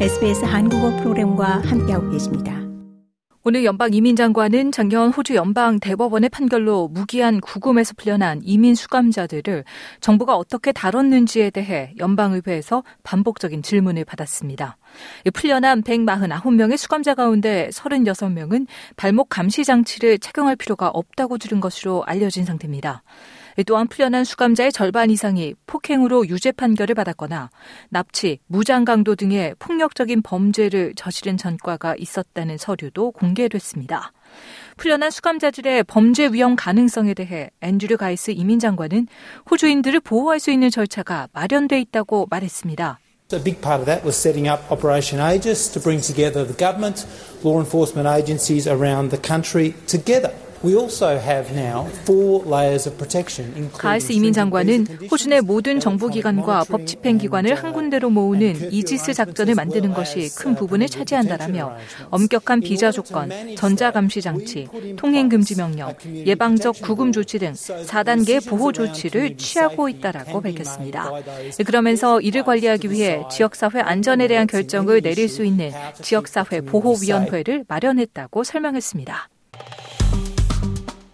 SBS 한국어 프로그램과 함께하고 계십니다. 오늘 연방 이민 장관은 작년 호주 연방 대법원의 판결로 무기한 구금에서 풀려난 이민 수감자들을 정부가 어떻게 다뤘는지에 대해 연방의회에서 반복적인 질문을 받았습니다. 풀려난 149명의 수감자 가운데 36명은 발목 감시 장치를 착용할 필요가 없다고 들은 것으로 알려진 상태입니다. 또한 풀려난 수감자의 절반 이상이 폭행으로 유죄 판결을 받았거나 납치, 무장강도 등의 폭력적인 범죄를 저지른 전과가 있었다는 서류도 공개됐습니다. 풀려난 수감자들의 범죄 위험 가능성에 대해 앤드류 가이스 이민 장관은 호주인들을 보호할 수 있는 절차가 마련돼 있다고 말했습니다. A big part of that was setting up Operation Aegis to bring together the government, law enforcement agencies around the country together. 가이스 이민 장관은 호주 내 모든 정부기관과 법집행기관을 한 군데로 모으는 이지스 작전을 만드는 것이 큰 부분을 차지한다라며 엄격한 비자 조건, 전자감시 장치, 통행금지 명령, 예방적 구금 조치 등 4단계 보호 조치를 취하고 있다라고 밝혔습니다. 그러면서 이를 관리하기 위해 지역사회 안전에 대한 결정을 내릴 수 있는 지역사회 보호위원회를 마련했다고 설명했습니다.